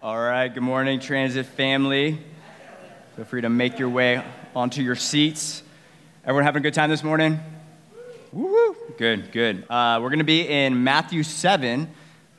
All right, good morning, Transit family. Feel free to make your way onto your seats. Everyone having a good time this morning? Woo-woo. Good, good. Uh, we're going to be in Matthew 7,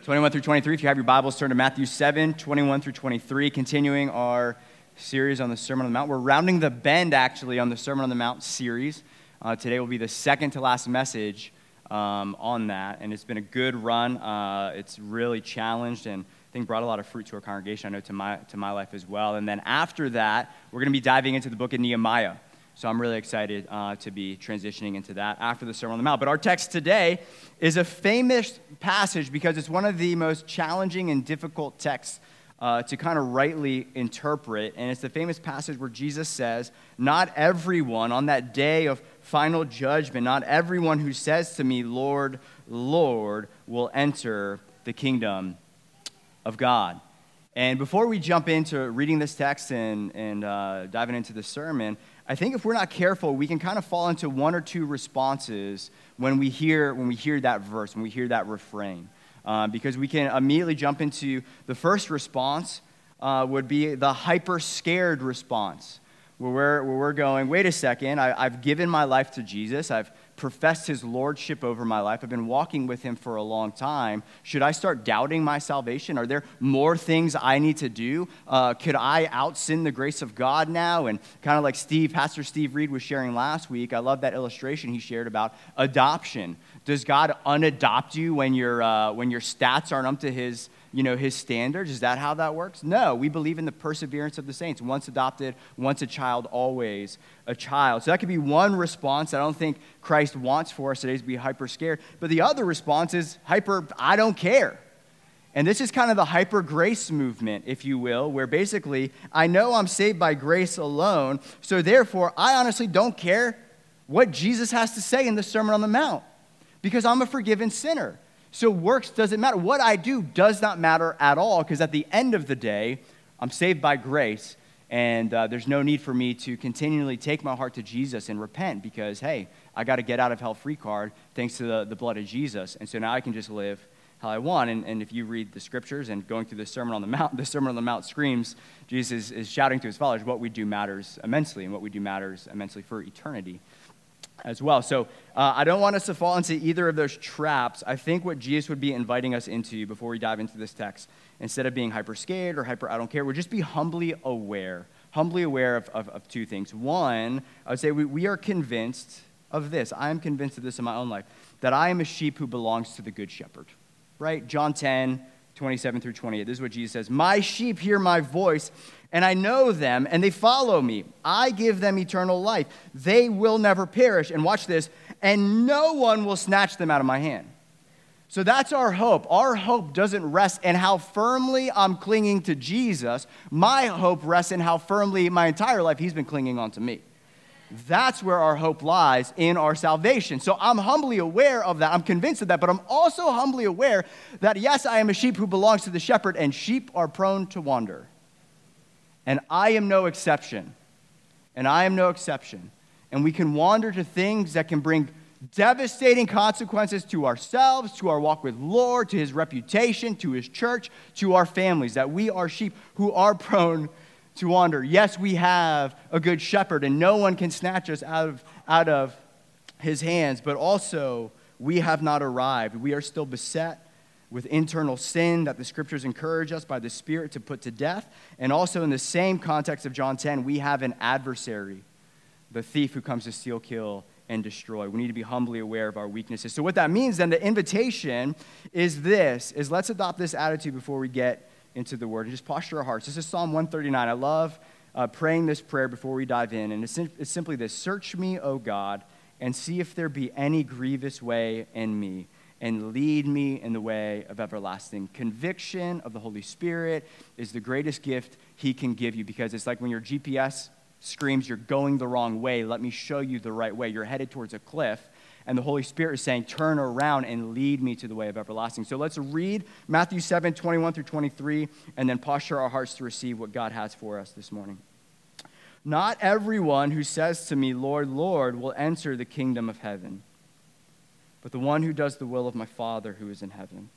21 through 23. If you have your Bibles, turn to Matthew 7, 21 through 23, continuing our series on the Sermon on the Mount. We're rounding the bend, actually, on the Sermon on the Mount series. Uh, today will be the second to last message um, on that, and it's been a good run. Uh, it's really challenged and I think brought a lot of fruit to our congregation. I know to my, to my life as well. And then after that, we're going to be diving into the book of Nehemiah. So I'm really excited uh, to be transitioning into that after the Sermon on the Mount. But our text today is a famous passage because it's one of the most challenging and difficult texts uh, to kind of rightly interpret. And it's the famous passage where Jesus says, Not everyone on that day of final judgment, not everyone who says to me, Lord, Lord, will enter the kingdom of God. And before we jump into reading this text and, and uh, diving into the sermon, I think if we're not careful, we can kind of fall into one or two responses when we hear, when we hear that verse, when we hear that refrain. Uh, because we can immediately jump into the first response uh, would be the hyper scared response, where we're, where we're going, wait a second, I, I've given my life to Jesus, I've professed his lordship over my life. I've been walking with him for a long time. Should I start doubting my salvation? Are there more things I need to do? Uh, could I out sin the grace of God now? And kind of like Steve, Pastor Steve Reed was sharing last week, I love that illustration he shared about adoption. Does God unadopt you when, your uh, when your stats aren't up to his you know, his standards. Is that how that works? No, we believe in the perseverance of the saints. Once adopted, once a child, always a child. So that could be one response. I don't think Christ wants for us today to be hyper scared. But the other response is hyper, I don't care. And this is kind of the hyper grace movement, if you will, where basically I know I'm saved by grace alone, so therefore I honestly don't care what Jesus has to say in the Sermon on the Mount because I'm a forgiven sinner. So works doesn't matter. What I do does not matter at all because at the end of the day, I'm saved by grace. And uh, there's no need for me to continually take my heart to Jesus and repent because, hey, I got to get out of hell free card thanks to the, the blood of Jesus. And so now I can just live how I want. And, and if you read the scriptures and going through the Sermon on the Mount, the Sermon on the Mount screams, Jesus is, is shouting to his followers, what we do matters immensely, and what we do matters immensely for eternity as well. So uh, I don't want us to fall into either of those traps. I think what Jesus would be inviting us into before we dive into this text, instead of being hyper scared or hyper I don't care, would just be humbly aware. Humbly aware of, of, of two things. One, I would say we, we are convinced of this. I am convinced of this in my own life that I am a sheep who belongs to the good shepherd. Right? John 10, 27 through 28. This is what Jesus says My sheep hear my voice and I know them, and they follow me. I give them eternal life. They will never perish. And watch this, and no one will snatch them out of my hand. So that's our hope. Our hope doesn't rest in how firmly I'm clinging to Jesus. My hope rests in how firmly my entire life He's been clinging on to me. That's where our hope lies in our salvation. So I'm humbly aware of that. I'm convinced of that, but I'm also humbly aware that yes, I am a sheep who belongs to the shepherd, and sheep are prone to wander. And I am no exception. And I am no exception. And we can wander to things that can bring devastating consequences to ourselves, to our walk with Lord, to his reputation, to his church, to our families, that we are sheep who are prone to wander. Yes, we have a good shepherd, and no one can snatch us out of, out of his hands, but also we have not arrived. We are still beset with internal sin that the scriptures encourage us by the Spirit to put to death. And also, in the same context of John 10, we have an adversary, the thief who comes to steal, kill, and destroy. We need to be humbly aware of our weaknesses. So, what that means then, the invitation is this: is let's adopt this attitude before we get into the word and just posture our hearts. This is Psalm 139. I love uh, praying this prayer before we dive in, and it's, it's simply this: Search me, O God, and see if there be any grievous way in me and lead me in the way of everlasting. Conviction of the Holy Spirit is the greatest gift He can give you because it's like when your GPS screams, You're going the wrong way. Let me show you the right way. You're headed towards a cliff. And the Holy Spirit is saying, Turn around and lead me to the way of everlasting. So let's read Matthew 7 21 through 23 and then posture our hearts to receive what God has for us this morning. Not everyone who says to me, Lord, Lord, will enter the kingdom of heaven but the one who does the will of my Father who is in heaven.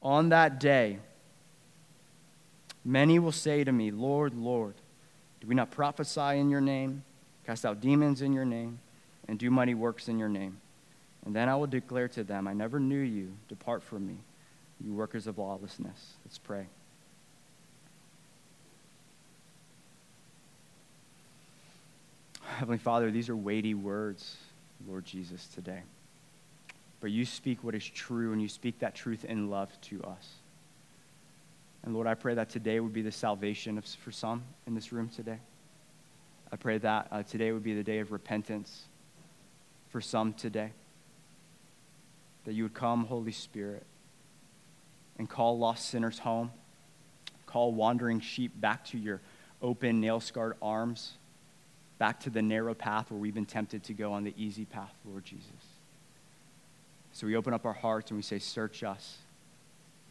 On that day, Many will say to me, Lord, Lord, do we not prophesy in your name, cast out demons in your name, and do mighty works in your name? And then I will declare to them, I never knew you. Depart from me, you workers of lawlessness. Let's pray. Heavenly Father, these are weighty words, Lord Jesus, today. But you speak what is true, and you speak that truth in love to us. And Lord, I pray that today would be the salvation of, for some in this room today. I pray that uh, today would be the day of repentance for some today. That you would come, Holy Spirit, and call lost sinners home, call wandering sheep back to your open, nail scarred arms, back to the narrow path where we've been tempted to go on the easy path, Lord Jesus. So we open up our hearts and we say, Search us.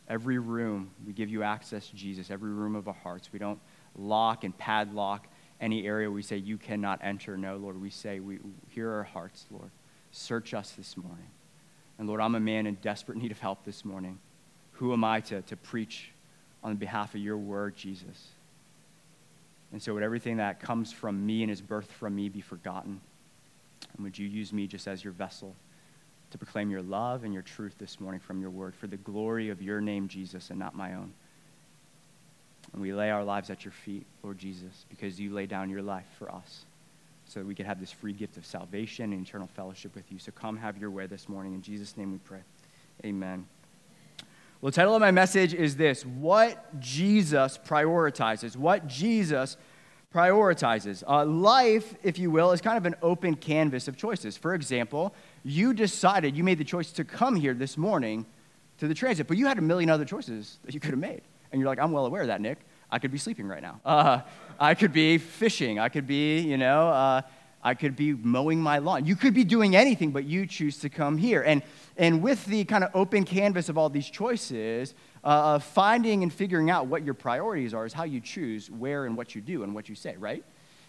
Every room, we give you access, Jesus, every room of our hearts. We don't lock and padlock any area we say you cannot enter. No, Lord, we say, we, hear our hearts, Lord. Search us this morning. And Lord, I'm a man in desperate need of help this morning. Who am I to, to preach on behalf of your word, Jesus? And so would everything that comes from me and is birthed from me be forgotten? And would you use me just as your vessel? to proclaim your love and your truth this morning from your word for the glory of your name, Jesus, and not my own. And we lay our lives at your feet, Lord Jesus, because you lay down your life for us so that we could have this free gift of salvation and eternal fellowship with you. So come have your way this morning. In Jesus' name we pray. Amen. Well, the title of my message is this What Jesus Prioritizes. What Jesus prioritizes. Uh, life, if you will, is kind of an open canvas of choices. For example, you decided, you made the choice to come here this morning to the transit, but you had a million other choices that you could have made. And you're like, I'm well aware of that, Nick. I could be sleeping right now. Uh, I could be fishing. I could be, you know, uh, I could be mowing my lawn. You could be doing anything, but you choose to come here. And, and with the kind of open canvas of all these choices, uh, finding and figuring out what your priorities are is how you choose where and what you do and what you say, right?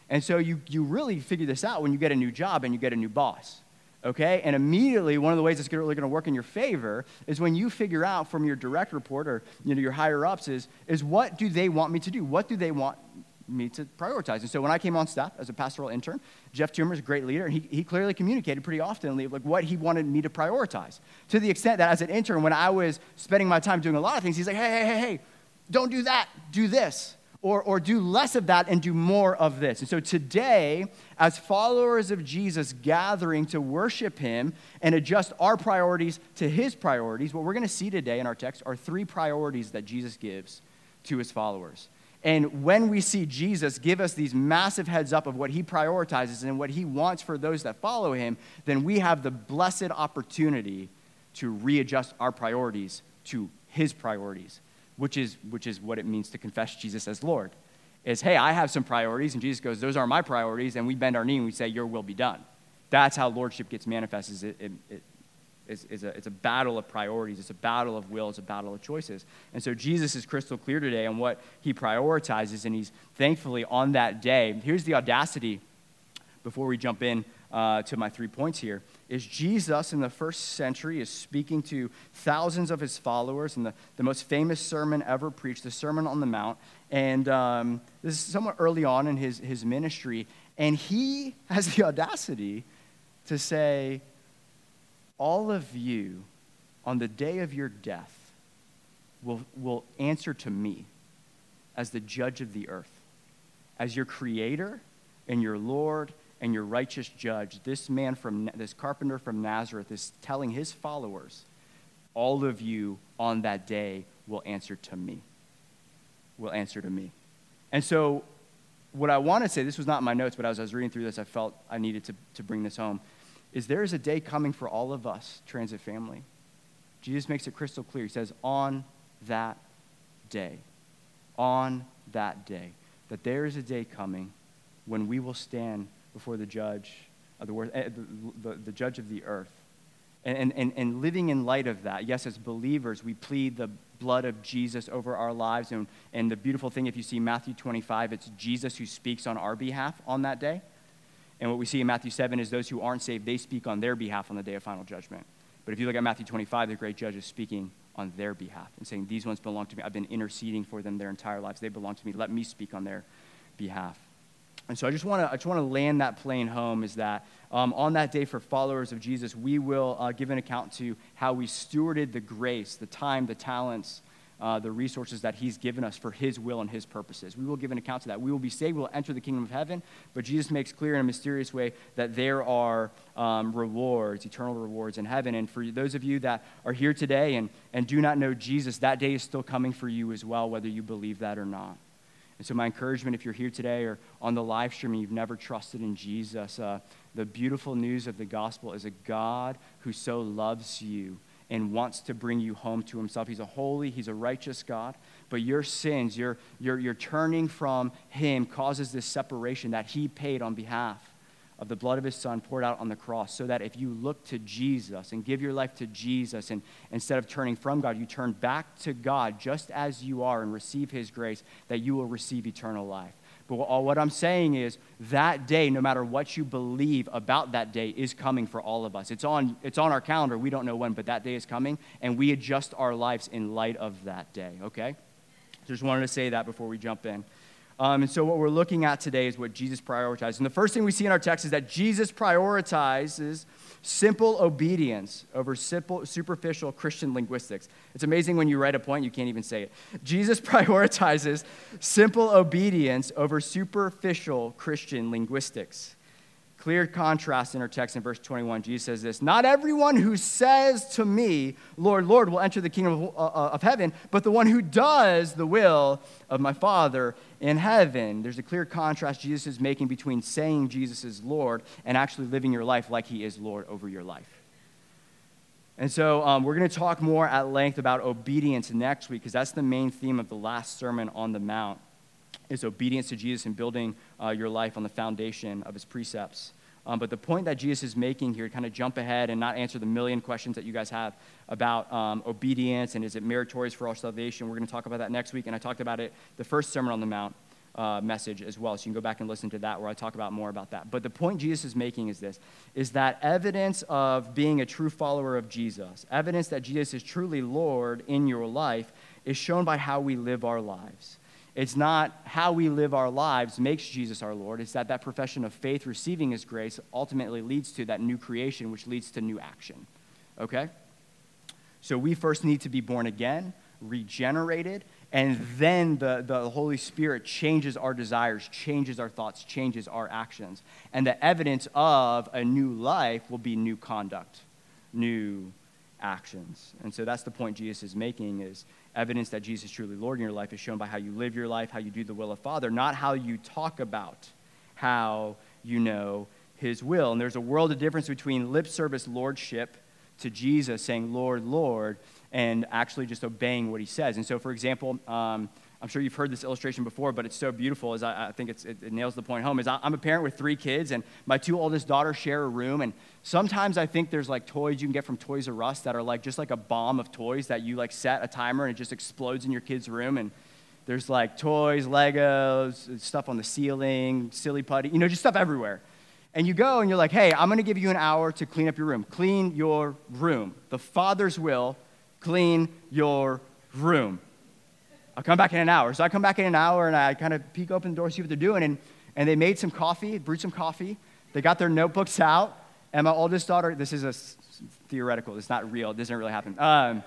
And so you, you really figure this out when you get a new job and you get a new boss okay? And immediately, one of the ways it's really going to work in your favor is when you figure out from your direct report or you know, your higher ups is, is what do they want me to do? What do they want me to prioritize? And so when I came on staff as a pastoral intern, Jeff Toomer is a great leader, and he, he clearly communicated pretty often like what he wanted me to prioritize. To the extent that as an intern, when I was spending my time doing a lot of things, he's like, hey, hey, hey, hey, don't do that, do this or, or do less of that and do more of this. And so today, as followers of Jesus gathering to worship him and adjust our priorities to his priorities, what we're going to see today in our text are three priorities that Jesus gives to his followers. And when we see Jesus give us these massive heads up of what he prioritizes and what he wants for those that follow him, then we have the blessed opportunity to readjust our priorities to his priorities which is, which is what it means to confess Jesus as Lord. Is, hey, I have some priorities, and Jesus goes, those are my priorities, and we bend our knee and we say, your will be done. That's how lordship gets manifested. It, it, it, it's, it's, a, it's a battle of priorities. It's a battle of will. It's a battle of choices. And so Jesus is crystal clear today on what he prioritizes, and he's thankfully on that day. Here's the audacity before we jump in uh, to my three points here is Jesus in the first century is speaking to thousands of his followers in the, the most famous sermon ever preached, the Sermon on the Mount. And um, this is somewhat early on in his, his ministry. And he has the audacity to say, All of you on the day of your death will, will answer to me as the judge of the earth, as your creator and your Lord and your righteous judge, this man from this carpenter from Nazareth is telling his followers, all of you on that day will answer to me. Will answer to me. And so, what I want to say, this was not in my notes, but as I was reading through this, I felt I needed to, to bring this home, is there is a day coming for all of us, transit family. Jesus makes it crystal clear. He says, on that day, on that day, that there is a day coming when we will stand before the judge of the, uh, the, the, the judge of the earth. And, and, and living in light of that, yes, as believers, we plead the blood of Jesus over our lives. And, and the beautiful thing, if you see Matthew 25, it's Jesus who speaks on our behalf on that day. And what we see in Matthew 7 is those who aren't saved, they speak on their behalf on the day of final judgment. But if you look at Matthew 25, the great judge is speaking on their behalf and saying, These ones belong to me. I've been interceding for them their entire lives. They belong to me. Let me speak on their behalf. And so I just want to I just want to land that plane home is that um, on that day for followers of Jesus, we will uh, give an account to how we stewarded the grace, the time, the talents, uh, the resources that He's given us for His will and His purposes. We will give an account to that. We will be saved, we will enter the kingdom of heaven, but Jesus makes clear in a mysterious way that there are um, rewards, eternal rewards in heaven. And for those of you that are here today and, and do not know Jesus, that day is still coming for you as well, whether you believe that or not. And so, my encouragement, if you're here today or on the live stream and you've never trusted in Jesus, uh, the beautiful news of the gospel is a God who so loves you and wants to bring you home to himself. He's a holy, he's a righteous God, but your sins, your, your, your turning from him causes this separation that he paid on behalf of the blood of his son poured out on the cross so that if you look to Jesus and give your life to Jesus and instead of turning from God, you turn back to God just as you are and receive his grace, that you will receive eternal life. But what I'm saying is that day, no matter what you believe about that day, is coming for all of us. It's on, it's on our calendar. We don't know when, but that day is coming, and we adjust our lives in light of that day, okay? Just wanted to say that before we jump in. Um, and so, what we're looking at today is what Jesus prioritized. And the first thing we see in our text is that Jesus prioritizes simple obedience over simple, superficial Christian linguistics. It's amazing when you write a point, you can't even say it. Jesus prioritizes simple obedience over superficial Christian linguistics. Clear contrast in our text in verse 21. Jesus says this Not everyone who says to me, Lord, Lord, will enter the kingdom of, uh, uh, of heaven, but the one who does the will of my Father in heaven. There's a clear contrast Jesus is making between saying Jesus is Lord and actually living your life like he is Lord over your life. And so um, we're going to talk more at length about obedience next week because that's the main theme of the last Sermon on the Mount is obedience to Jesus and building uh, your life on the foundation of his precepts. Um, but the point that Jesus is making here, kind of jump ahead and not answer the million questions that you guys have about um, obedience and is it meritorious for our salvation. We're going to talk about that next week. And I talked about it the first Sermon on the Mount uh, message as well. So you can go back and listen to that where I talk about more about that. But the point Jesus is making is this is that evidence of being a true follower of Jesus, evidence that Jesus is truly Lord in your life, is shown by how we live our lives. It's not how we live our lives makes Jesus our Lord. It's that that profession of faith, receiving His grace, ultimately leads to that new creation, which leads to new action. Okay? So we first need to be born again, regenerated, and then the, the Holy Spirit changes our desires, changes our thoughts, changes our actions. And the evidence of a new life will be new conduct, new actions. And so that's the point Jesus is making is evidence that Jesus is truly Lord in your life is shown by how you live your life, how you do the will of Father, not how you talk about how you know his will. And there's a world of difference between lip service lordship to Jesus, saying, Lord, Lord, and actually just obeying what he says. And so, for example, um, I'm sure you've heard this illustration before, but it's so beautiful. As I, I think it, it, nails the point home. Is I, am a parent with three kids, and my two oldest daughters share a room. And sometimes I think there's like toys you can get from Toys R Us that are like just like a bomb of toys that you like set a timer and it just explodes in your kid's room. And there's like toys, Legos, stuff on the ceiling, silly putty, you know, just stuff everywhere. And you go and you're like, hey, I'm going to give you an hour to clean up your room. Clean your room. The Father's will, clean your room. I'll come back in an hour. So I come back in an hour and I kind of peek open the door, see what they're doing. And, and they made some coffee, brewed some coffee. They got their notebooks out. And my oldest daughter, this is a theoretical, it's not real, it doesn't really happen. Um,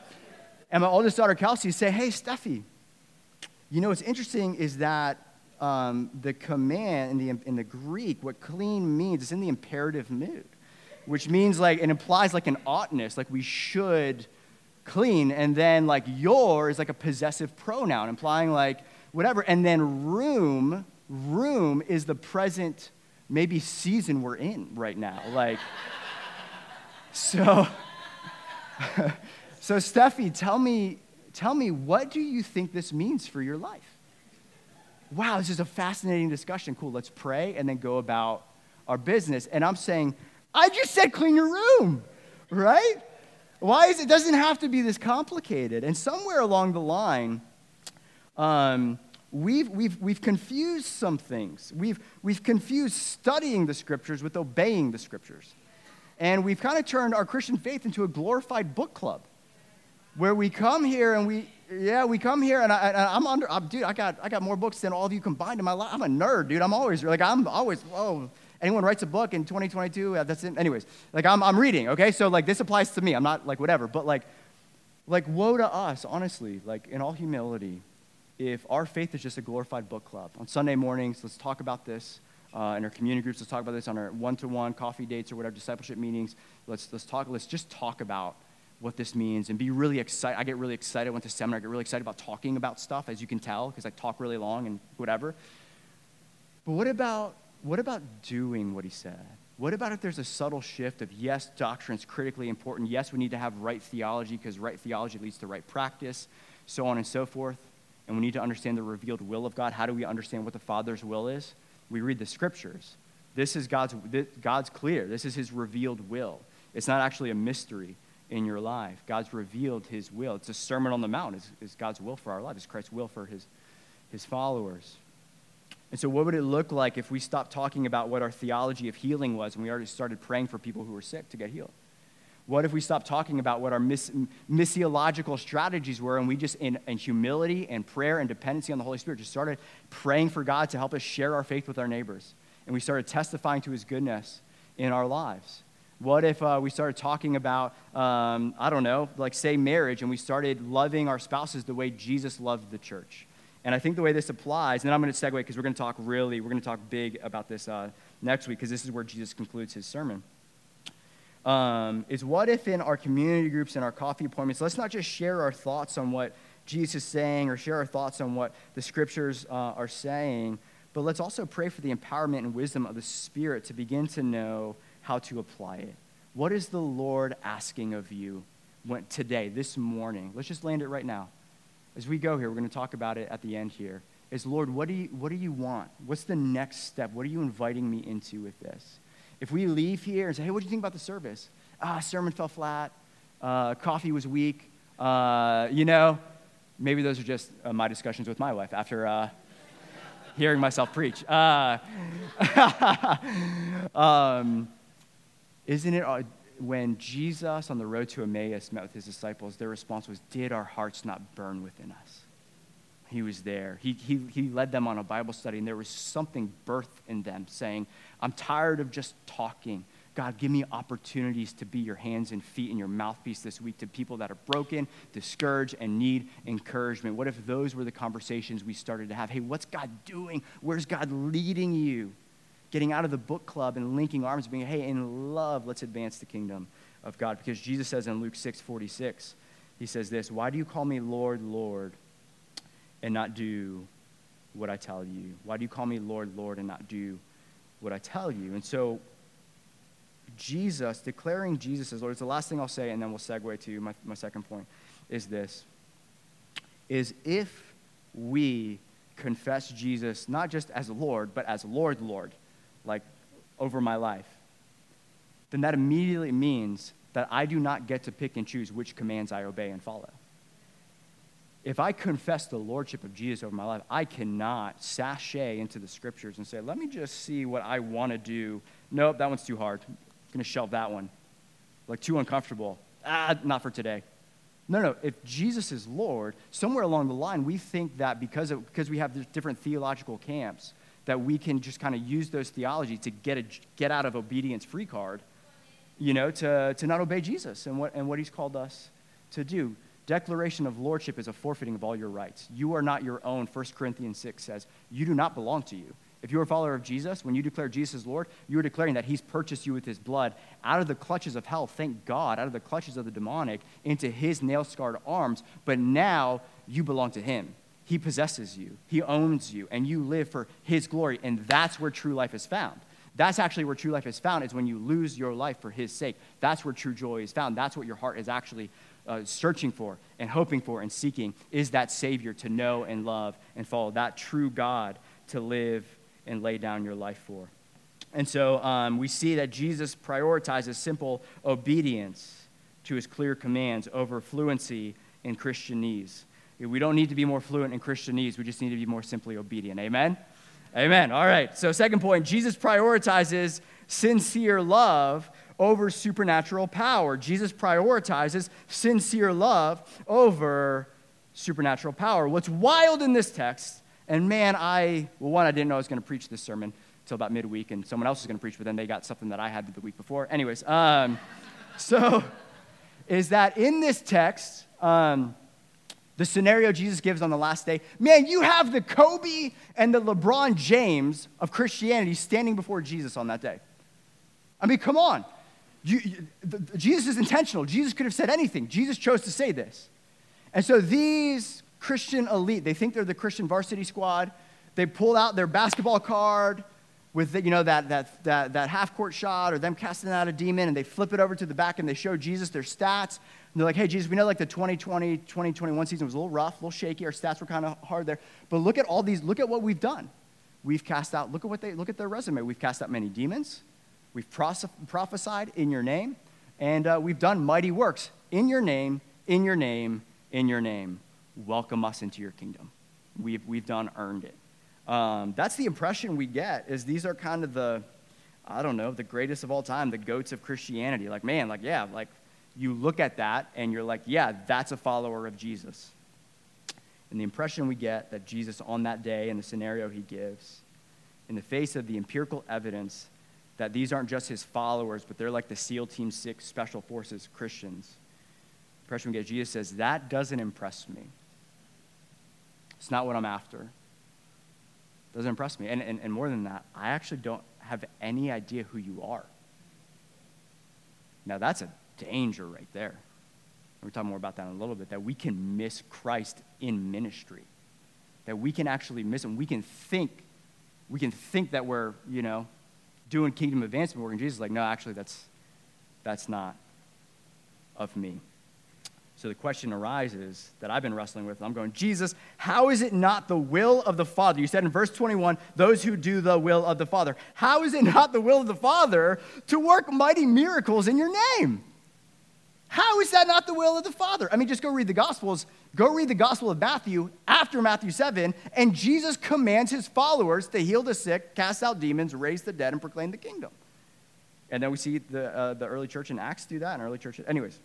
and my oldest daughter, Kelsey, say, Hey, Steffi, you know what's interesting is that um, the command in the, in the Greek, what clean means, is in the imperative mood, which means like, it implies like an oughtness, like we should clean. And then, like, your is like a possessive pronoun, implying like whatever. And then room, room is the present, maybe season we're in right now. Like, so, so Steffi, tell me, tell me, what do you think this means for your life? Wow, this is a fascinating discussion. Cool, let's pray and then go about our business. And I'm saying, I just said clean your room, right? Why is it doesn't have to be this complicated? And somewhere along the line, um, we've, we've, we've confused some things. We've, we've confused studying the scriptures with obeying the scriptures. And we've kind of turned our Christian faith into a glorified book club. where we come here and we, yeah, we come here and, I, am under, I'm, dude, I got, I got more books than all of you combined in my life. I'm a nerd, dude. I'm always, like, I'm always, whoa. Anyone writes a book in 2022, that's it. Anyways, like, I'm, I'm reading, okay? So, like, this applies to me. I'm not, like, whatever. But, like, like, woe to us, honestly, like, in all humility, if our faith is just a glorified book club. On Sunday mornings, let's talk about this. Uh, in our community groups, let's talk about this on our one-to-one coffee dates or whatever discipleship meetings. Let's, let's talk, let's just talk about what this means and be really excited. I get really excited. I went to seminar. I get really excited about talking about stuff, as you can tell, because I talk really long and whatever. But what about, what about doing what he said? What about if there's a subtle shift of yes, doctrine is critically important. Yes, we need to have right theology because right theology leads to right practice, so on and so forth. And we need to understand the revealed will of God. How do we understand what the Father's will is? We read the scriptures. This is God's, God's clear. This is his revealed will. It's not actually a mystery in your life. God's revealed his will. It's a Sermon on the Mount, It's, is God's will for our life, It's Christ's will for his, his followers. And so, what would it look like if we stopped talking about what our theology of healing was and we already started praying for people who were sick to get healed? What if we stopped talking about what our miss, missiological strategies were and we just, in, in humility and prayer and dependency on the Holy Spirit, just started praying for God to help us share our faith with our neighbors? And we started testifying to his goodness in our lives. What if uh, we started talking about, um, I don't know, like say marriage, and we started loving our spouses the way Jesus loved the church? And I think the way this applies, and then I'm going to segue because we're going to talk really, we're going to talk big about this uh, next week because this is where Jesus concludes his sermon. Um, is what if in our community groups and our coffee appointments, let's not just share our thoughts on what Jesus is saying or share our thoughts on what the scriptures uh, are saying, but let's also pray for the empowerment and wisdom of the Spirit to begin to know how to apply it. What is the Lord asking of you today, this morning? Let's just land it right now. As we go here, we're going to talk about it at the end here. Is Lord, what do you, what do you want? What's the next step? What are you inviting me into with this? If we leave here and say, hey, what do you think about the service? Ah, sermon fell flat. Uh, coffee was weak. Uh, you know, maybe those are just uh, my discussions with my wife after uh, hearing myself preach. Uh, um, isn't it uh, when Jesus on the road to Emmaus met with his disciples, their response was, Did our hearts not burn within us? He was there. He, he, he led them on a Bible study, and there was something birthed in them saying, I'm tired of just talking. God, give me opportunities to be your hands and feet and your mouthpiece this week to people that are broken, discouraged, and need encouragement. What if those were the conversations we started to have? Hey, what's God doing? Where's God leading you? Getting out of the book club and linking arms, being, hey, in love, let's advance the kingdom of God. Because Jesus says in Luke 6 46, he says this Why do you call me Lord, Lord, and not do what I tell you? Why do you call me Lord, Lord, and not do what I tell you? And so, Jesus, declaring Jesus as Lord, it's the last thing I'll say, and then we'll segue to my, my second point, is this is if we confess Jesus not just as Lord, but as Lord, Lord, like over my life, then that immediately means that I do not get to pick and choose which commands I obey and follow. If I confess the lordship of Jesus over my life, I cannot sashay into the scriptures and say, let me just see what I want to do. Nope, that one's too hard. I'm going to shelve that one. Like, too uncomfortable. Ah, not for today. No, no. If Jesus is Lord, somewhere along the line, we think that because, of, because we have different theological camps, that we can just kind of use those theology to get a get out of obedience free card, you know, to, to not obey Jesus and what, and what he's called us to do. Declaration of lordship is a forfeiting of all your rights. You are not your own. 1 Corinthians 6 says, you do not belong to you. If you're a follower of Jesus, when you declare Jesus Lord, you are declaring that He's purchased you with His blood out of the clutches of hell, thank God, out of the clutches of the demonic, into His nail scarred arms. But now you belong to Him. He possesses you, He owns you, and you live for His glory. And that's where true life is found. That's actually where true life is found, is when you lose your life for His sake. That's where true joy is found. That's what your heart is actually uh, searching for and hoping for and seeking is that Savior to know and love and follow, that true God to live and lay down your life for. And so um, we see that Jesus prioritizes simple obedience to his clear commands over fluency in Christianese. We don't need to be more fluent in Christianese. We just need to be more simply obedient. Amen? Amen. All right. So, second point Jesus prioritizes sincere love over supernatural power. Jesus prioritizes sincere love over supernatural power. What's wild in this text, and man, I, well, one, I didn't know I was going to preach this sermon until about midweek, and someone else was going to preach, but then they got something that I had the week before. Anyways, um, so is that in this text, um, the scenario Jesus gives on the last day, man, you have the Kobe and the LeBron James of Christianity standing before Jesus on that day. I mean, come on. You, you, the, Jesus is intentional. Jesus could have said anything. Jesus chose to say this. And so these Christian elite, they think they're the Christian varsity squad. They pull out their basketball card with the, you know, that, that, that, that half court shot or them casting out a demon, and they flip it over to the back and they show Jesus their stats. And they're like, hey, Jesus, we know like the 2020, 2021 season was a little rough, a little shaky. Our stats were kind of hard there. But look at all these, look at what we've done. We've cast out, look at what they, look at their resume. We've cast out many demons. We've prophesied in your name. And uh, we've done mighty works in your name, in your name, in your name. Welcome us into your kingdom. We've, we've done earned it. Um, that's the impression we get is these are kind of the, I don't know, the greatest of all time, the goats of Christianity. Like, man, like, yeah, like you look at that and you're like, yeah, that's a follower of Jesus. And the impression we get that Jesus on that day in the scenario he gives, in the face of the empirical evidence that these aren't just his followers, but they're like the SEAL Team 6 Special Forces Christians. The impression we get, Jesus says, that doesn't impress me. It's not what I'm after. Doesn't impress me. And, and, and more than that, I actually don't have any idea who you are. Now, that's a danger right there. We're talking more about that in a little bit, that we can miss Christ in ministry. That we can actually miss him. We can think, we can think that we're, you know, doing kingdom advancement work, and Jesus is like, no, actually, that's, that's not of me. So the question arises that I've been wrestling with. I'm going, Jesus, how is it not the will of the Father? You said in verse 21, those who do the will of the Father. How is it not the will of the Father to work mighty miracles in your name? How is that not the will of the Father? I mean, just go read the Gospels. Go read the Gospel of Matthew after Matthew 7, and Jesus commands his followers to heal the sick, cast out demons, raise the dead, and proclaim the kingdom. And then we see the, uh, the early church in Acts do that, and early church. Anyways,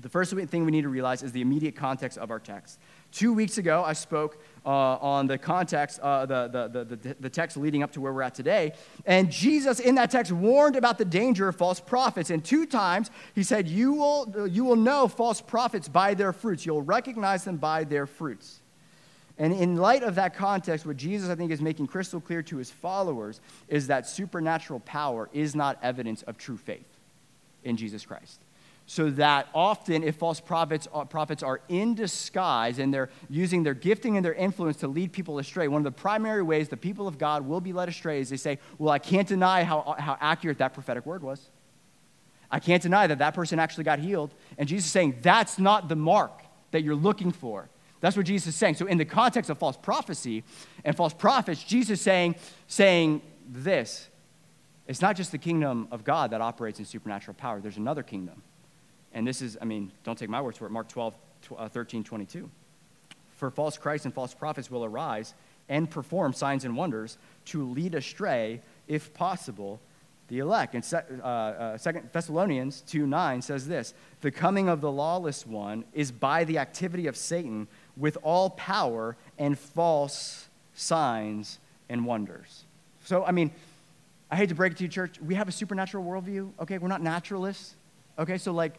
the first thing we need to realize is the immediate context of our text. Two weeks ago, I spoke uh, on the context, uh, the, the, the, the, text leading up to where we're at today. And Jesus, in that text, warned about the danger of false prophets. And two times, he said, You will, you will know false prophets by their fruits. You'll recognize them by their fruits. And in light of that context, what Jesus, I think, is making crystal clear to his followers is that supernatural power is not evidence of true faith in Jesus Christ so that often if false prophets, uh, prophets are in disguise and they're using their gifting and their influence to lead people astray one of the primary ways the people of god will be led astray is they say well i can't deny how, how accurate that prophetic word was. I can't deny that that person actually got healed. And jesus is saying that's not the mark that you're looking for. That's what jesus is saying. So in the context of false prophecy and false prophets jesus is saying saying this. It's not just the kingdom of god that operates in supernatural power. There's another kingdom and this is, I mean, don't take my words for it, Mark 12, uh, 13, 22. For false Christs and false prophets will arise and perform signs and wonders to lead astray, if possible, the elect. And uh, uh, Second Thessalonians 2 9 says this The coming of the lawless one is by the activity of Satan with all power and false signs and wonders. So, I mean, I hate to break it to you, church. We have a supernatural worldview, okay? We're not naturalists, okay? So, like,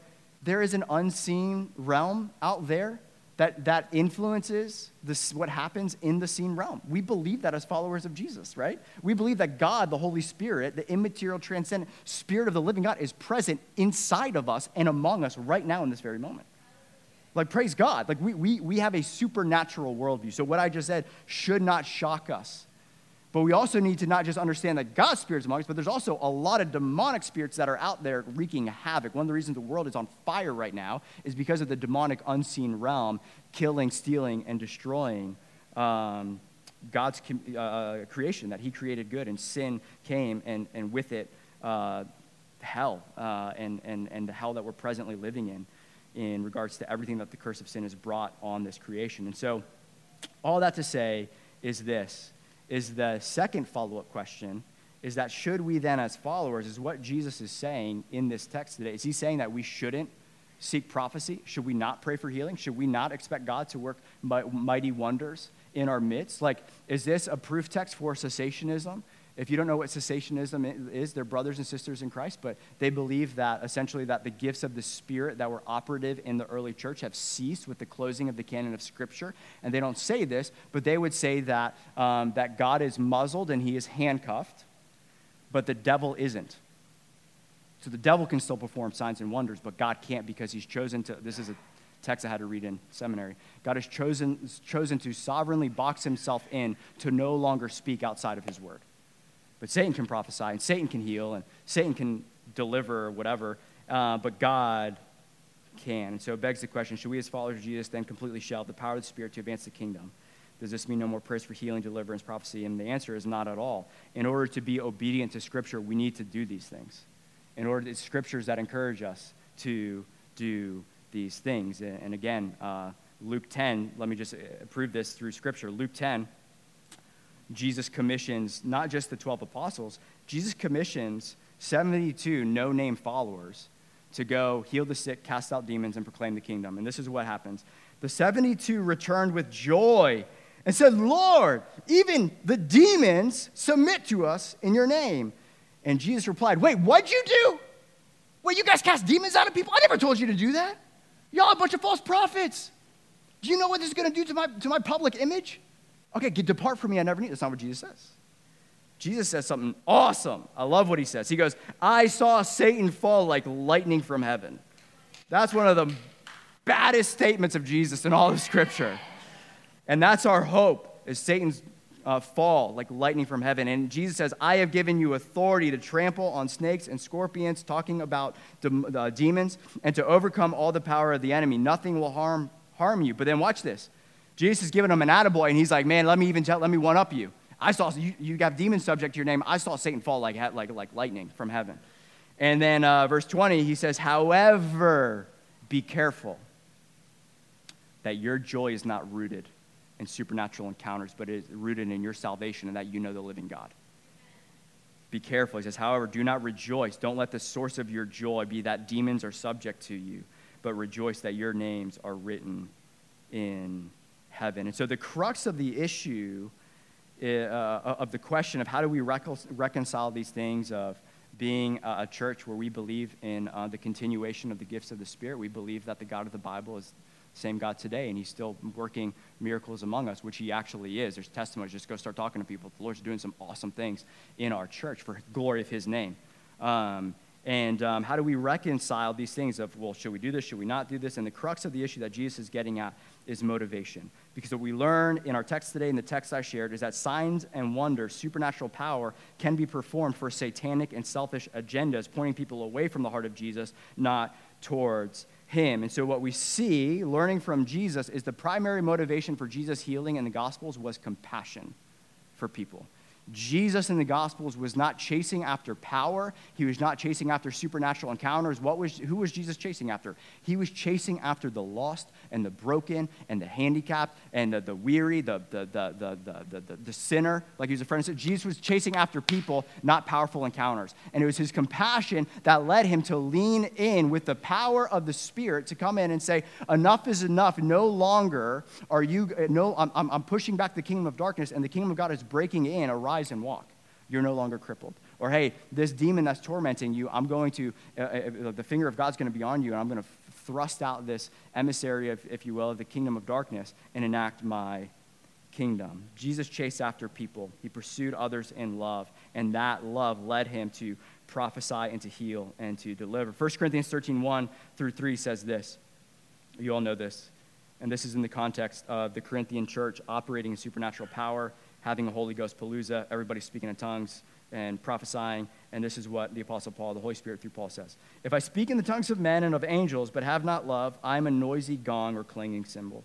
there is an unseen realm out there that, that influences this, what happens in the seen realm. We believe that as followers of Jesus, right? We believe that God, the Holy Spirit, the immaterial, transcendent Spirit of the living God, is present inside of us and among us right now in this very moment. Like, praise God. Like, we, we, we have a supernatural worldview. So, what I just said should not shock us. But we also need to not just understand that God's spirit's among us, but there's also a lot of demonic spirits that are out there wreaking havoc. One of the reasons the world is on fire right now is because of the demonic unseen realm killing, stealing, and destroying um, God's uh, uh, creation that He created good, and sin came, and, and with it, uh, hell, uh, and, and, and the hell that we're presently living in, in regards to everything that the curse of sin has brought on this creation. And so, all that to say is this is the second follow up question is that should we then, as followers, is what Jesus is saying in this text today. Is he saying that we shouldn't seek prophecy? Should we not pray for healing? Should we not expect God to work mighty wonders in our midst? Like, is this a proof text for cessationism? If you don't know what cessationism is, they're brothers and sisters in Christ, but they believe that essentially that the gifts of the Spirit that were operative in the early church have ceased with the closing of the canon of Scripture. And they don't say this, but they would say that, um, that God is muzzled and he is handcuffed, but the devil isn't. So the devil can still perform signs and wonders, but God can't because he's chosen to. This is a text I had to read in seminary. God has chosen, chosen to sovereignly box himself in to no longer speak outside of his word. But Satan can prophesy, and Satan can heal, and Satan can deliver whatever, uh, but God can. And so it begs the question should we, as followers of Jesus, then completely shelve the power of the Spirit to advance the kingdom? Does this mean no more prayers for healing, deliverance, prophecy? And the answer is not at all. In order to be obedient to Scripture, we need to do these things. In order, it's Scriptures that encourage us to do these things. And again, uh, Luke 10, let me just uh, prove this through Scripture. Luke 10, Jesus commissions not just the 12 apostles, Jesus commissions 72 no name followers to go heal the sick, cast out demons, and proclaim the kingdom. And this is what happens. The 72 returned with joy and said, Lord, even the demons submit to us in your name. And Jesus replied, Wait, what'd you do? Wait, you guys cast demons out of people? I never told you to do that. Y'all a bunch of false prophets. Do you know what this is going to do to my, to my public image? Okay, depart from me, I never knew. That's not what Jesus says. Jesus says something awesome. I love what he says. He goes, I saw Satan fall like lightning from heaven. That's one of the baddest statements of Jesus in all of Scripture. And that's our hope, is Satan's uh, fall like lightning from heaven. And Jesus says, I have given you authority to trample on snakes and scorpions, talking about de- uh, demons, and to overcome all the power of the enemy. Nothing will harm, harm you. But then watch this. Jesus is giving him an attaboy, and he's like, Man, let me even tell, let me one up you. I saw, you, you got demons subject to your name. I saw Satan fall like, like, like lightning from heaven. And then uh, verse 20, he says, However, be careful that your joy is not rooted in supernatural encounters, but is rooted in your salvation and that you know the living God. Be careful. He says, However, do not rejoice. Don't let the source of your joy be that demons are subject to you, but rejoice that your names are written in heaven. And so the crux of the issue, uh, of the question of how do we reconcile these things of being a church where we believe in uh, the continuation of the gifts of the Spirit, we believe that the God of the Bible is the same God today, and He's still working miracles among us, which He actually is. There's testimonies. Just go start talking to people. The Lord's doing some awesome things in our church for glory of His name. Um, and um, how do we reconcile these things of, well, should we do this? Should we not do this? And the crux of the issue that Jesus is getting at is motivation. Because what we learn in our text today, in the text I shared, is that signs and wonders, supernatural power, can be performed for satanic and selfish agendas, pointing people away from the heart of Jesus, not towards him. And so, what we see, learning from Jesus, is the primary motivation for Jesus' healing in the Gospels was compassion for people. Jesus in the Gospels was not chasing after power. He was not chasing after supernatural encounters. What was, who was Jesus chasing after? He was chasing after the lost and the broken and the handicapped and the, the weary, the, the, the, the, the, the, the sinner. Like he was a friend Jesus was chasing after people, not powerful encounters. And it was his compassion that led him to lean in with the power of the Spirit to come in and say, Enough is enough. No longer are you, no, I'm, I'm pushing back the kingdom of darkness, and the kingdom of God is breaking in. Arise rise and walk. You're no longer crippled. Or, hey, this demon that's tormenting you, I'm going to, uh, uh, the finger of God's going to be on you, and I'm going to thrust out this emissary, of, if you will, of the kingdom of darkness and enact my kingdom. Jesus chased after people, he pursued others in love, and that love led him to prophesy and to heal and to deliver. 1 Corinthians 13 1 through 3 says this. You all know this. And this is in the context of the Corinthian church operating in supernatural power having a Holy Ghost palooza, everybody speaking in tongues and prophesying. And this is what the Apostle Paul, the Holy Spirit through Paul says If I speak in the tongues of men and of angels, but have not love, I am a noisy gong or clanging cymbal.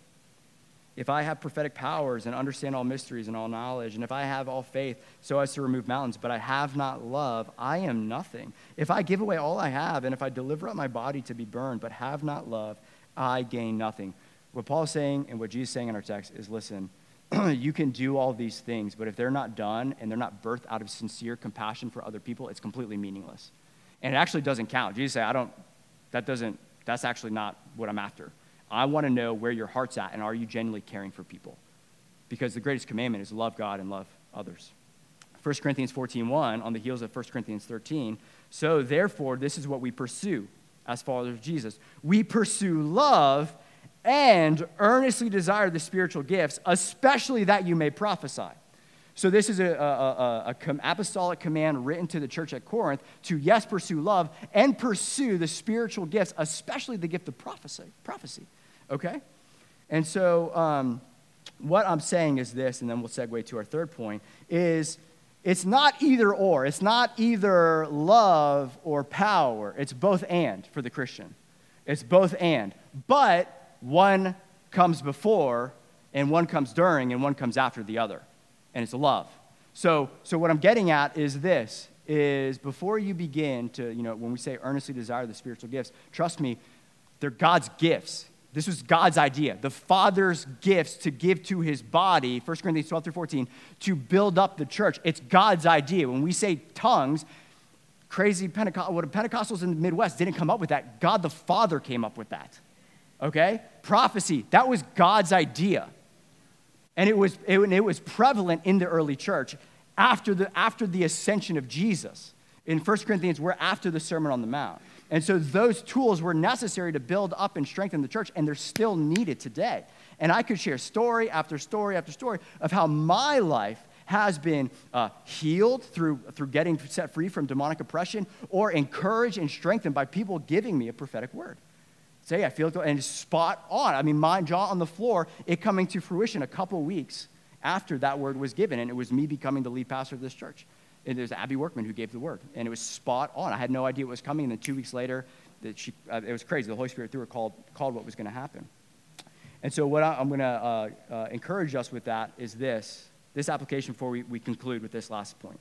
If I have prophetic powers and understand all mysteries and all knowledge, and if I have all faith so as to remove mountains, but I have not love, I am nothing. If I give away all I have, and if I deliver up my body to be burned, but have not love, I gain nothing. What Paul is saying and what Jesus is saying in our text is listen, you can do all these things, but if they're not done and they're not birthed out of sincere compassion for other people, it's completely meaningless. And it actually doesn't count. Jesus said, I don't, that doesn't, that's actually not what I'm after. I want to know where your heart's at and are you genuinely caring for people? Because the greatest commandment is love God and love others. 1 Corinthians 14:1 on the heels of 1 Corinthians 13. So therefore this is what we pursue as followers of Jesus. We pursue love and earnestly desire the spiritual gifts, especially that you may prophesy. So, this is an a, a, a, apostolic command written to the church at Corinth to, yes, pursue love and pursue the spiritual gifts, especially the gift of prophecy. prophecy okay? And so, um, what I'm saying is this, and then we'll segue to our third point, is it's not either or. It's not either love or power. It's both and for the Christian. It's both and. But one comes before, and one comes during, and one comes after the other. And it's love. So, so what I'm getting at is this is before you begin to, you know, when we say earnestly desire the spiritual gifts, trust me, they're God's gifts. This was God's idea, the Father's gifts to give to his body, 1 Corinthians 12 through 14, to build up the church. It's God's idea. When we say tongues, crazy Pentecost, what Pentecostals in the Midwest didn't come up with that. God the Father came up with that okay? Prophecy, that was God's idea. And it was, it, it was prevalent in the early church after the, after the ascension of Jesus. In 1 Corinthians, we're after the Sermon on the Mount. And so those tools were necessary to build up and strengthen the church, and they're still needed today. And I could share story after story after story of how my life has been uh, healed through, through getting set free from demonic oppression or encouraged and strengthened by people giving me a prophetic word say, I feel it, and spot on. I mean, my jaw on the floor, it coming to fruition a couple weeks after that word was given, and it was me becoming the lead pastor of this church. And it was Abby Workman who gave the word, and it was spot on. I had no idea what was coming, and then two weeks later, that she, uh, it was crazy. The Holy Spirit through her called, called what was going to happen. And so, what I, am going to uh, uh, encourage us with that is this this application before we, we conclude with this last point.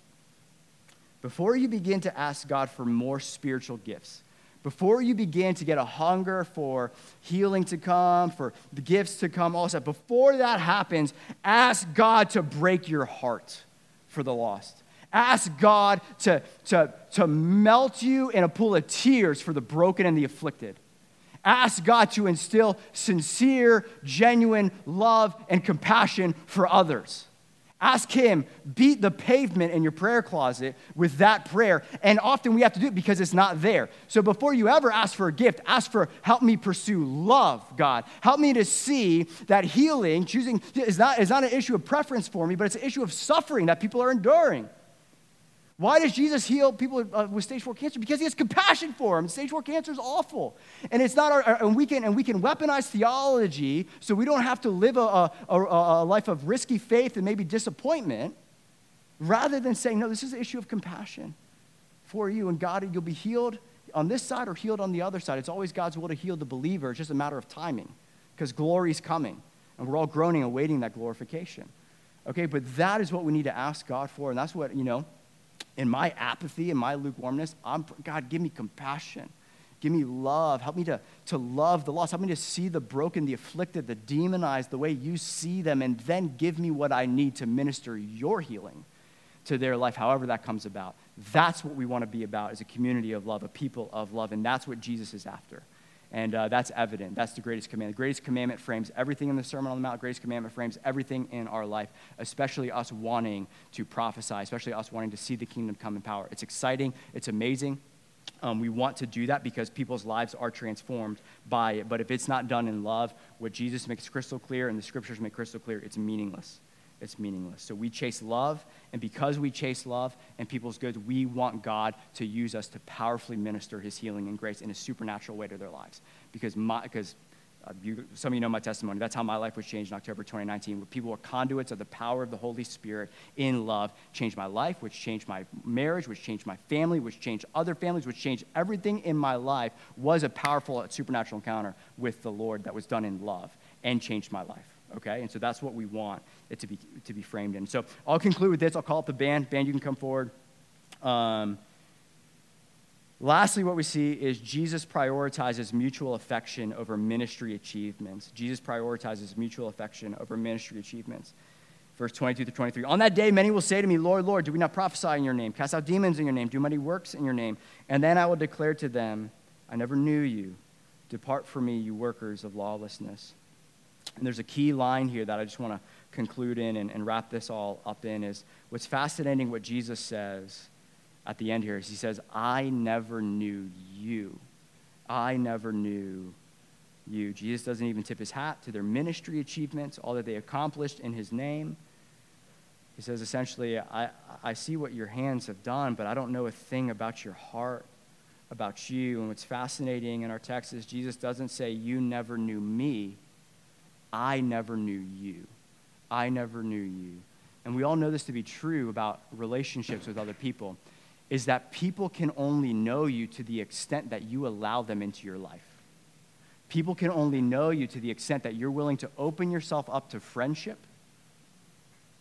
Before you begin to ask God for more spiritual gifts, before you begin to get a hunger for healing to come, for the gifts to come, all that, before that happens, ask God to break your heart for the lost. Ask God to, to, to melt you in a pool of tears for the broken and the afflicted. Ask God to instill sincere, genuine love and compassion for others. Ask Him, beat the pavement in your prayer closet with that prayer. And often we have to do it because it's not there. So before you ever ask for a gift, ask for, help me pursue love, God. Help me to see that healing, choosing, is not, is not an issue of preference for me, but it's an issue of suffering that people are enduring. Why does Jesus heal people uh, with stage four cancer? Because he has compassion for them. Stage four cancer is awful. And it's not our, our, and we can, and we can weaponize theology so we don't have to live a, a, a, a life of risky faith and maybe disappointment, rather than saying, no, this is an issue of compassion for you. And God, you'll be healed on this side or healed on the other side. It's always God's will to heal the believer. It's just a matter of timing because glory's coming. And we're all groaning, awaiting that glorification. Okay, but that is what we need to ask God for. And that's what, you know, in my apathy and my lukewarmness, I'm, God, give me compassion. Give me love. Help me to, to love the lost. Help me to see the broken, the afflicted, the demonized the way you see them, and then give me what I need to minister your healing to their life, however that comes about. That's what we want to be about as a community of love, a people of love, and that's what Jesus is after. And uh, that's evident. That's the greatest commandment. The greatest commandment frames everything in the Sermon on the Mount. The greatest commandment frames everything in our life, especially us wanting to prophesy, especially us wanting to see the kingdom come in power. It's exciting, it's amazing. Um, we want to do that because people's lives are transformed by it. But if it's not done in love, what Jesus makes crystal clear and the scriptures make crystal clear, it's meaningless it's meaningless. So we chase love, and because we chase love and people's goods, we want God to use us to powerfully minister his healing and grace in a supernatural way to their lives. Because, my, because uh, you, some of you know my testimony. That's how my life was changed in October 2019, where people were conduits of the power of the Holy Spirit in love, changed my life, which changed my marriage, which changed my family, which changed other families, which changed everything in my life, was a powerful supernatural encounter with the Lord that was done in love and changed my life okay? And so that's what we want it to be, to be framed in. So I'll conclude with this. I'll call up the band. Band, you can come forward. Um, lastly, what we see is Jesus prioritizes mutual affection over ministry achievements. Jesus prioritizes mutual affection over ministry achievements. verse 22 to 23. On that day, many will say to me, Lord, Lord, do we not prophesy in your name, cast out demons in your name, do mighty works in your name? And then I will declare to them, I never knew you. Depart from me, you workers of lawlessness. And there's a key line here that I just want to conclude in and, and wrap this all up in is what's fascinating what Jesus says at the end here is he says, I never knew you. I never knew you. Jesus doesn't even tip his hat to their ministry achievements, all that they accomplished in his name. He says essentially, I, I see what your hands have done, but I don't know a thing about your heart, about you. And what's fascinating in our text is Jesus doesn't say, You never knew me. I never knew you. I never knew you. And we all know this to be true about relationships with other people, is that people can only know you to the extent that you allow them into your life. People can only know you to the extent that you're willing to open yourself up to friendship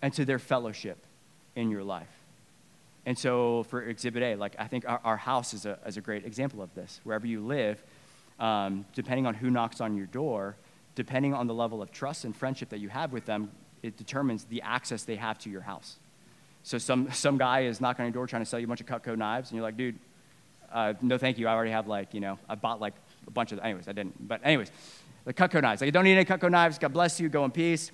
and to their fellowship in your life. And so for Exhibit A, like I think our, our house is a, is a great example of this. Wherever you live, um, depending on who knocks on your door, depending on the level of trust and friendship that you have with them, it determines the access they have to your house. So some, some guy is knocking on your door trying to sell you a bunch of Cutco knives, and you're like, dude, uh, no thank you. I already have like, you know, I bought like a bunch of, anyways, I didn't. But anyways, the Cutco knives. Like, you don't need any Cutco knives. God bless you. Go in peace.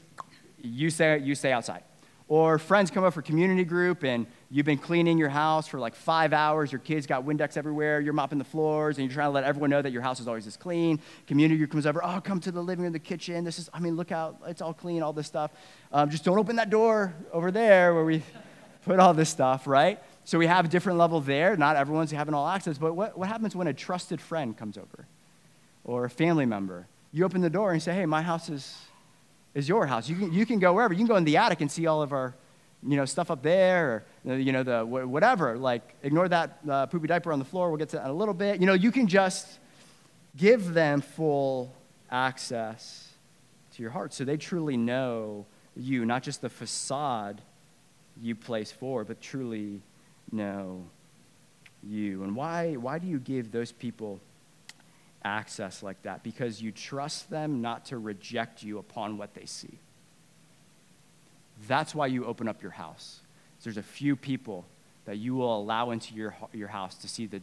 You stay, you stay outside. Or friends come up for community group and you've been cleaning your house for like five hours. Your kids got Windex everywhere. You're mopping the floors and you're trying to let everyone know that your house is always this clean. Community group comes over. Oh, come to the living room, the kitchen. This is, I mean, look out. It's all clean, all this stuff. Um, just don't open that door over there where we put all this stuff, right? So we have a different level there. Not everyone's having all access. But what, what happens when a trusted friend comes over or a family member? You open the door and say, hey, my house is is your house. You can, you can go wherever. You can go in the attic and see all of our, you know, stuff up there, or you know, the whatever. Like, ignore that uh, poopy diaper on the floor. We'll get to that in a little bit. You know, you can just give them full access to your heart, so they truly know you, not just the facade you place forward, but truly know you. And why? Why do you give those people? Access like that because you trust them not to reject you upon what they see. That's why you open up your house. There's a few people that you will allow into your, your house to see the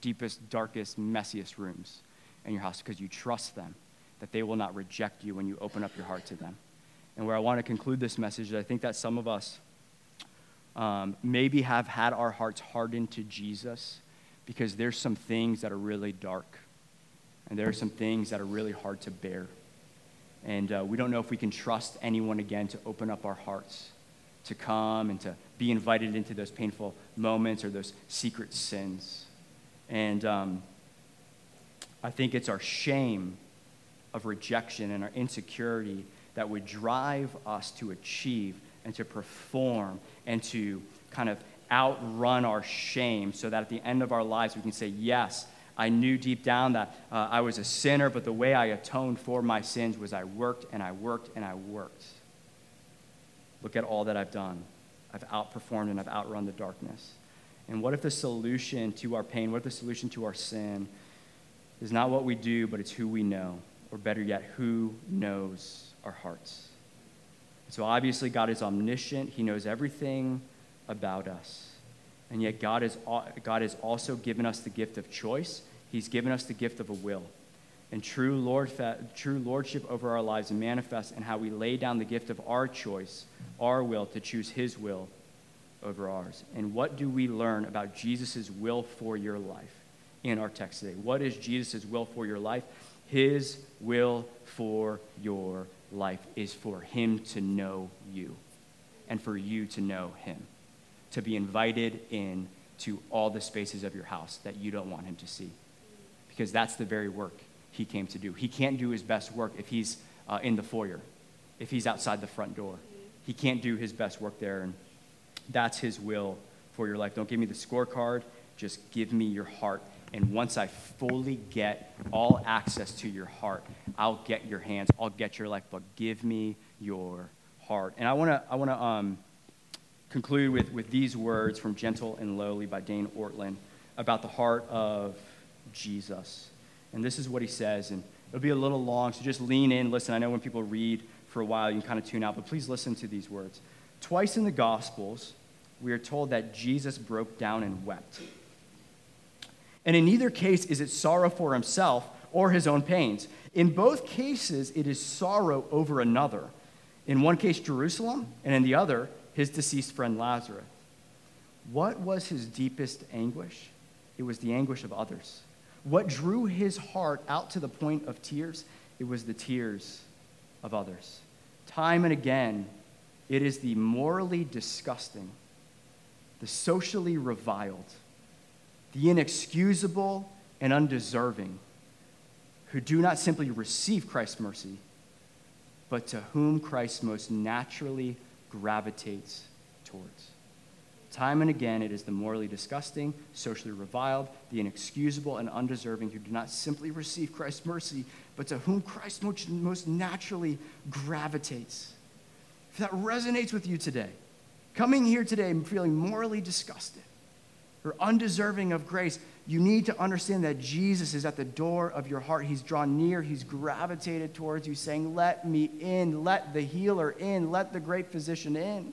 deepest, darkest, messiest rooms in your house because you trust them that they will not reject you when you open up your heart to them. And where I want to conclude this message is I think that some of us um, maybe have had our hearts hardened to Jesus because there's some things that are really dark and there are some things that are really hard to bear. And uh, we don't know if we can trust anyone again to open up our hearts, to come and to be invited into those painful moments or those secret sins. And um, I think it's our shame of rejection and our insecurity that would drive us to achieve and to perform and to kind of outrun our shame so that at the end of our lives we can say, Yes, I knew deep down that uh, I was a sinner, but the way I atoned for my sins was I worked and I worked and I worked. Look at all that I've done. I've outperformed and I've outrun the darkness. And what if the solution to our pain, what if the solution to our sin is not what we do, but it's who we know? Or better yet, who knows our hearts? So obviously, God is omniscient, He knows everything about us. And yet, God, is, God has also given us the gift of choice He's given us the gift of a will. And true, Lord, true lordship over our lives manifests in how we lay down the gift of our choice, our will, to choose His will over ours. And what do we learn about Jesus' will for your life in our text today? What is Jesus' will for your life? His will for your life is for Him to know you and for you to know Him, to be invited in to all the spaces of your house that you don't want Him to see because that's the very work he came to do. He can't do his best work if he's uh, in the foyer, if he's outside the front door. He can't do his best work there, and that's his will for your life. Don't give me the scorecard, just give me your heart. And once I fully get all access to your heart, I'll get your hands, I'll get your life, but give me your heart. And I want to I wanna, um, conclude with, with these words from Gentle and Lowly by Dane Ortlund about the heart of Jesus. And this is what he says, and it'll be a little long, so just lean in, listen. I know when people read for a while, you can kind of tune out, but please listen to these words. Twice in the Gospels, we are told that Jesus broke down and wept. And in neither case is it sorrow for himself or his own pains. In both cases, it is sorrow over another. In one case, Jerusalem, and in the other, his deceased friend Lazarus. What was his deepest anguish? It was the anguish of others. What drew his heart out to the point of tears? It was the tears of others. Time and again, it is the morally disgusting, the socially reviled, the inexcusable and undeserving who do not simply receive Christ's mercy, but to whom Christ most naturally gravitates towards. Time and again, it is the morally disgusting, socially reviled, the inexcusable, and undeserving who do not simply receive Christ's mercy, but to whom Christ most naturally gravitates. If that resonates with you today, coming here today and feeling morally disgusted or undeserving of grace, you need to understand that Jesus is at the door of your heart. He's drawn near, He's gravitated towards you, saying, Let me in, let the healer in, let the great physician in.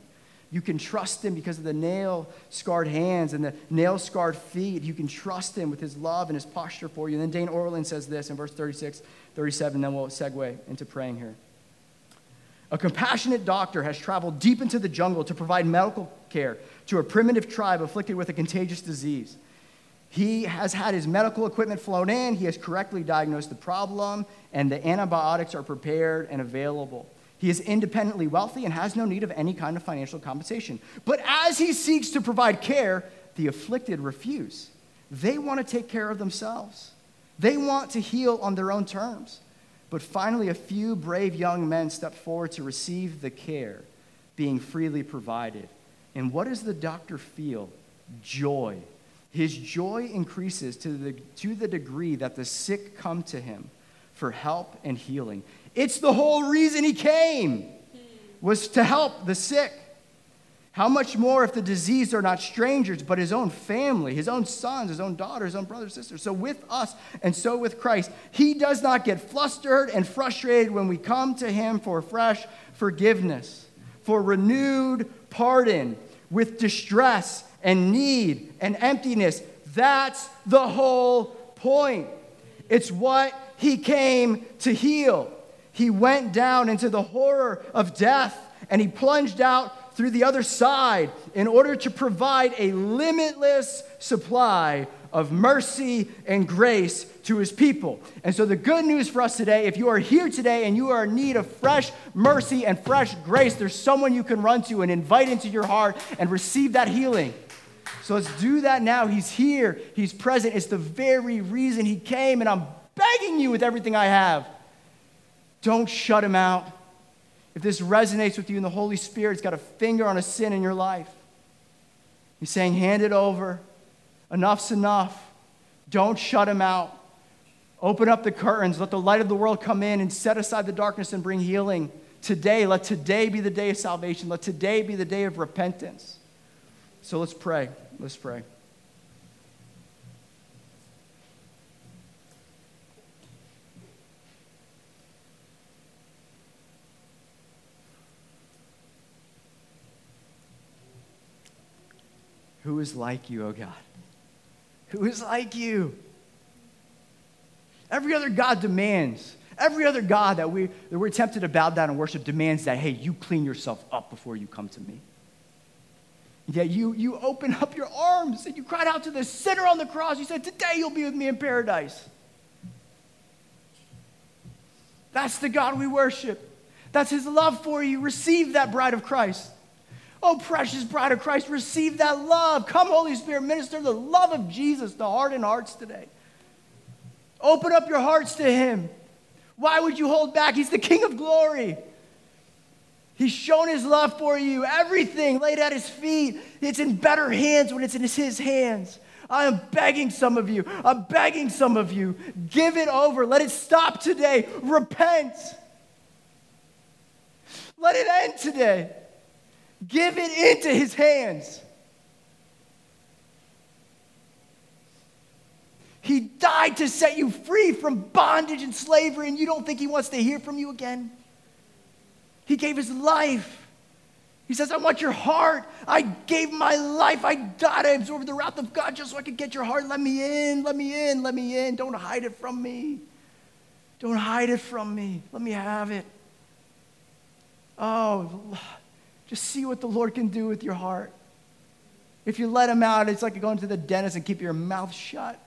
You can trust him because of the nail scarred hands and the nail scarred feet. You can trust him with his love and his posture for you. And then Dane Ortlund says this in verse 36, 37, then we'll segue into praying here. A compassionate doctor has traveled deep into the jungle to provide medical care to a primitive tribe afflicted with a contagious disease. He has had his medical equipment flown in, he has correctly diagnosed the problem, and the antibiotics are prepared and available. He is independently wealthy and has no need of any kind of financial compensation. But as he seeks to provide care, the afflicted refuse. They want to take care of themselves, they want to heal on their own terms. But finally, a few brave young men step forward to receive the care being freely provided. And what does the doctor feel? Joy. His joy increases to the, to the degree that the sick come to him for help and healing. It's the whole reason he came was to help the sick. How much more if the diseased are not strangers, but his own family, his own sons, his own daughters, his own brothers, sisters. So with us and so with Christ, he does not get flustered and frustrated when we come to him for fresh forgiveness, for renewed pardon, with distress and need and emptiness. That's the whole point. It's what he came to heal. He went down into the horror of death and he plunged out through the other side in order to provide a limitless supply of mercy and grace to his people. And so, the good news for us today if you are here today and you are in need of fresh mercy and fresh grace, there's someone you can run to and invite into your heart and receive that healing. So, let's do that now. He's here, he's present. It's the very reason he came, and I'm begging you with everything I have. Don't shut him out. If this resonates with you and the Holy Spirit's got a finger on a sin in your life, he's saying, hand it over. Enough's enough. Don't shut him out. Open up the curtains. Let the light of the world come in and set aside the darkness and bring healing. Today, let today be the day of salvation. Let today be the day of repentance. So let's pray. Let's pray. Who is like you, O oh God? Who is like you? Every other God demands, every other God that, we, that we're tempted to bow down and worship demands that, hey, you clean yourself up before you come to me. Yet you, you open up your arms and you cried out to the sinner on the cross. You said, Today you'll be with me in paradise. That's the God we worship. That's his love for you. Receive that bride of Christ. Oh, precious bride of Christ, receive that love. Come, Holy Spirit, minister the love of Jesus to heart and hearts today. Open up your hearts to him. Why would you hold back? He's the King of glory. He's shown his love for you. Everything laid at his feet. It's in better hands when it's in his hands. I am begging some of you. I'm begging some of you. Give it over. Let it stop today. Repent. Let it end today. Give it into his hands. He died to set you free from bondage and slavery, and you don't think he wants to hear from you again? He gave his life. He says, I want your heart. I gave my life. I died. I absorbed the wrath of God just so I could get your heart. Let me in. Let me in. Let me in. Don't hide it from me. Don't hide it from me. Let me have it. Oh, just see what the Lord can do with your heart. If you let him out, it's like going to the dentist and keep your mouth shut.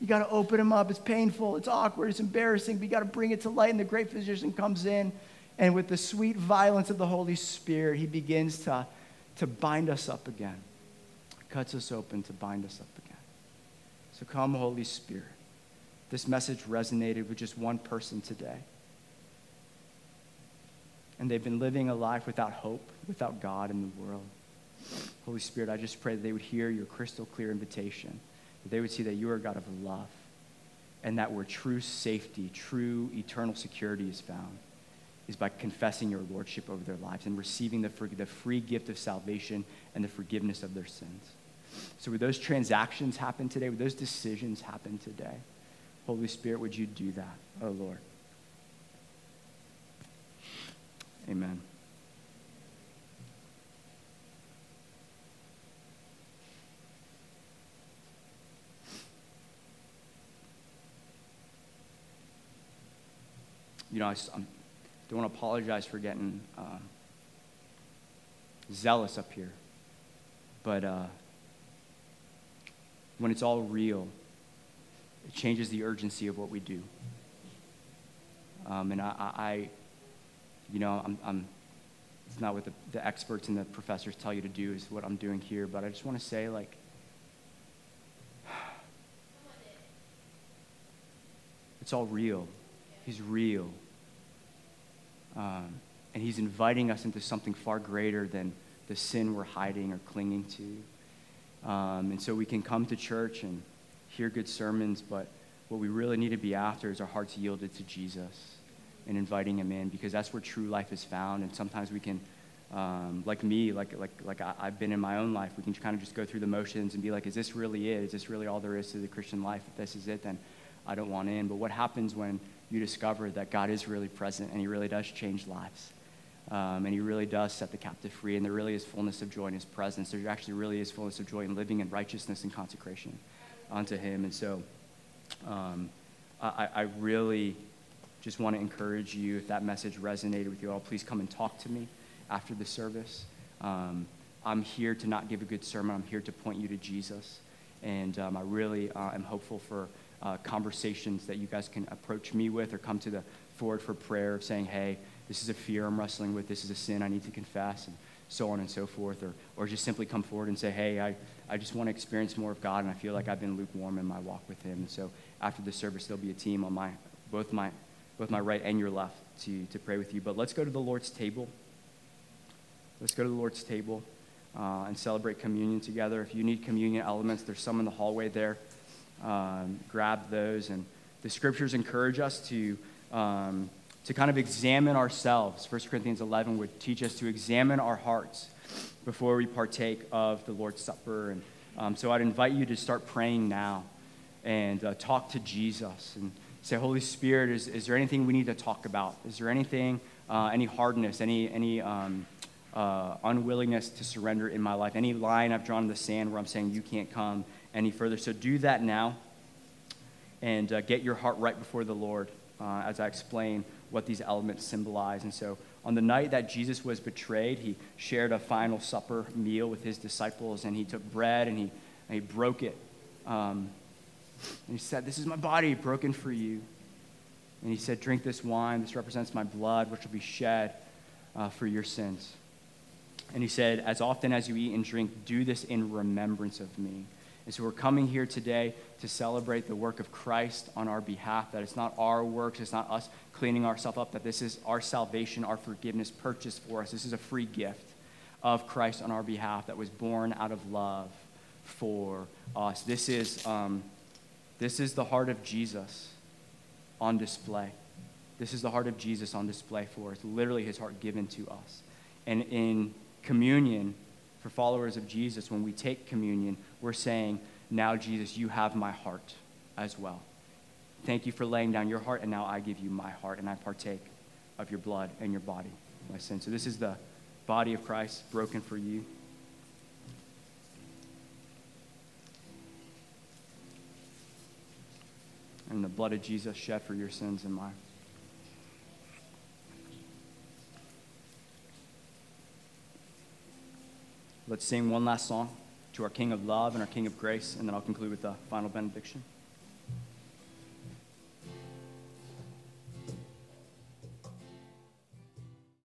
You got to open him up. It's painful. It's awkward. It's embarrassing. But you got to bring it to light. And the great physician comes in and with the sweet violence of the Holy Spirit, he begins to, to bind us up again, cuts us open to bind us up again. So come, Holy Spirit. This message resonated with just one person today. And they've been living a life without hope, without God in the world. Holy Spirit, I just pray that they would hear your crystal clear invitation, that they would see that you are a God of love, and that where true safety, true eternal security is found is by confessing your lordship over their lives and receiving the, the free gift of salvation and the forgiveness of their sins. So, would those transactions happen today? Would those decisions happen today? Holy Spirit, would you do that, oh Lord? Amen. You know, I, am don't want to apologize for getting uh, zealous up here. But uh, when it's all real, it changes the urgency of what we do. Um, and I, I, you know, I'm, I'm, it's not what the, the experts and the professors tell you to do, is what I'm doing here. But I just want to say, like, it's all real. He's real. Um, and he's inviting us into something far greater than the sin we're hiding or clinging to. Um, and so we can come to church and hear good sermons, but what we really need to be after is our hearts yielded to Jesus and inviting him in because that's where true life is found. And sometimes we can, um, like me, like, like, like I, have been in my own life, we can kind of just go through the motions and be like, is this really it? Is this really all there is to the Christian life? If this is it, then I don't want in. But what happens when you discover that God is really present and He really does change lives. Um, and He really does set the captive free, and there really is fullness of joy in His presence. There actually really is fullness of joy in living in righteousness and consecration unto Him. And so um, I, I really just want to encourage you if that message resonated with you all, please come and talk to me after the service. Um, I'm here to not give a good sermon, I'm here to point you to Jesus. And um, I really uh, am hopeful for uh, conversations that you guys can approach me with or come to the forward for prayer of saying, hey, this is a fear I'm wrestling with, this is a sin I need to confess, and so on and so forth. Or, or just simply come forward and say, hey, I, I just want to experience more of God, and I feel like I've been lukewarm in my walk with Him. And so after the service, there'll be a team on my, both my, both my right and your left to, to pray with you. But let's go to the Lord's table. Let's go to the Lord's table uh, and celebrate communion together. If you need communion elements, there's some in the hallway there um, grab those. And the scriptures encourage us to, um, to kind of examine ourselves. 1 Corinthians 11 would teach us to examine our hearts before we partake of the Lord's Supper. And um, so I'd invite you to start praying now and uh, talk to Jesus and say, Holy Spirit, is, is there anything we need to talk about? Is there anything, uh, any hardness, any, any um, uh, unwillingness to surrender in my life? Any line I've drawn in the sand where I'm saying, you can't come any further. So do that now and uh, get your heart right before the Lord uh, as I explain what these elements symbolize. And so on the night that Jesus was betrayed, he shared a final supper meal with his disciples and he took bread and he, and he broke it. Um, and he said, This is my body broken for you. And he said, Drink this wine. This represents my blood, which will be shed uh, for your sins. And he said, As often as you eat and drink, do this in remembrance of me. And so we're coming here today to celebrate the work of Christ on our behalf, that it's not our works, it's not us cleaning ourselves up, that this is our salvation, our forgiveness purchased for us. This is a free gift of Christ on our behalf that was born out of love for us. This is, um, this is the heart of Jesus on display. This is the heart of Jesus on display for us, literally his heart given to us. And in communion, for followers of Jesus, when we take communion, we're saying, Now, Jesus, you have my heart as well. Thank you for laying down your heart, and now I give you my heart, and I partake of your blood and your body. my sin. So this is the body of Christ broken for you. And the blood of Jesus shed for your sins and mine. Let's sing one last song to our King of love and our King of grace, and then I'll conclude with the final benediction.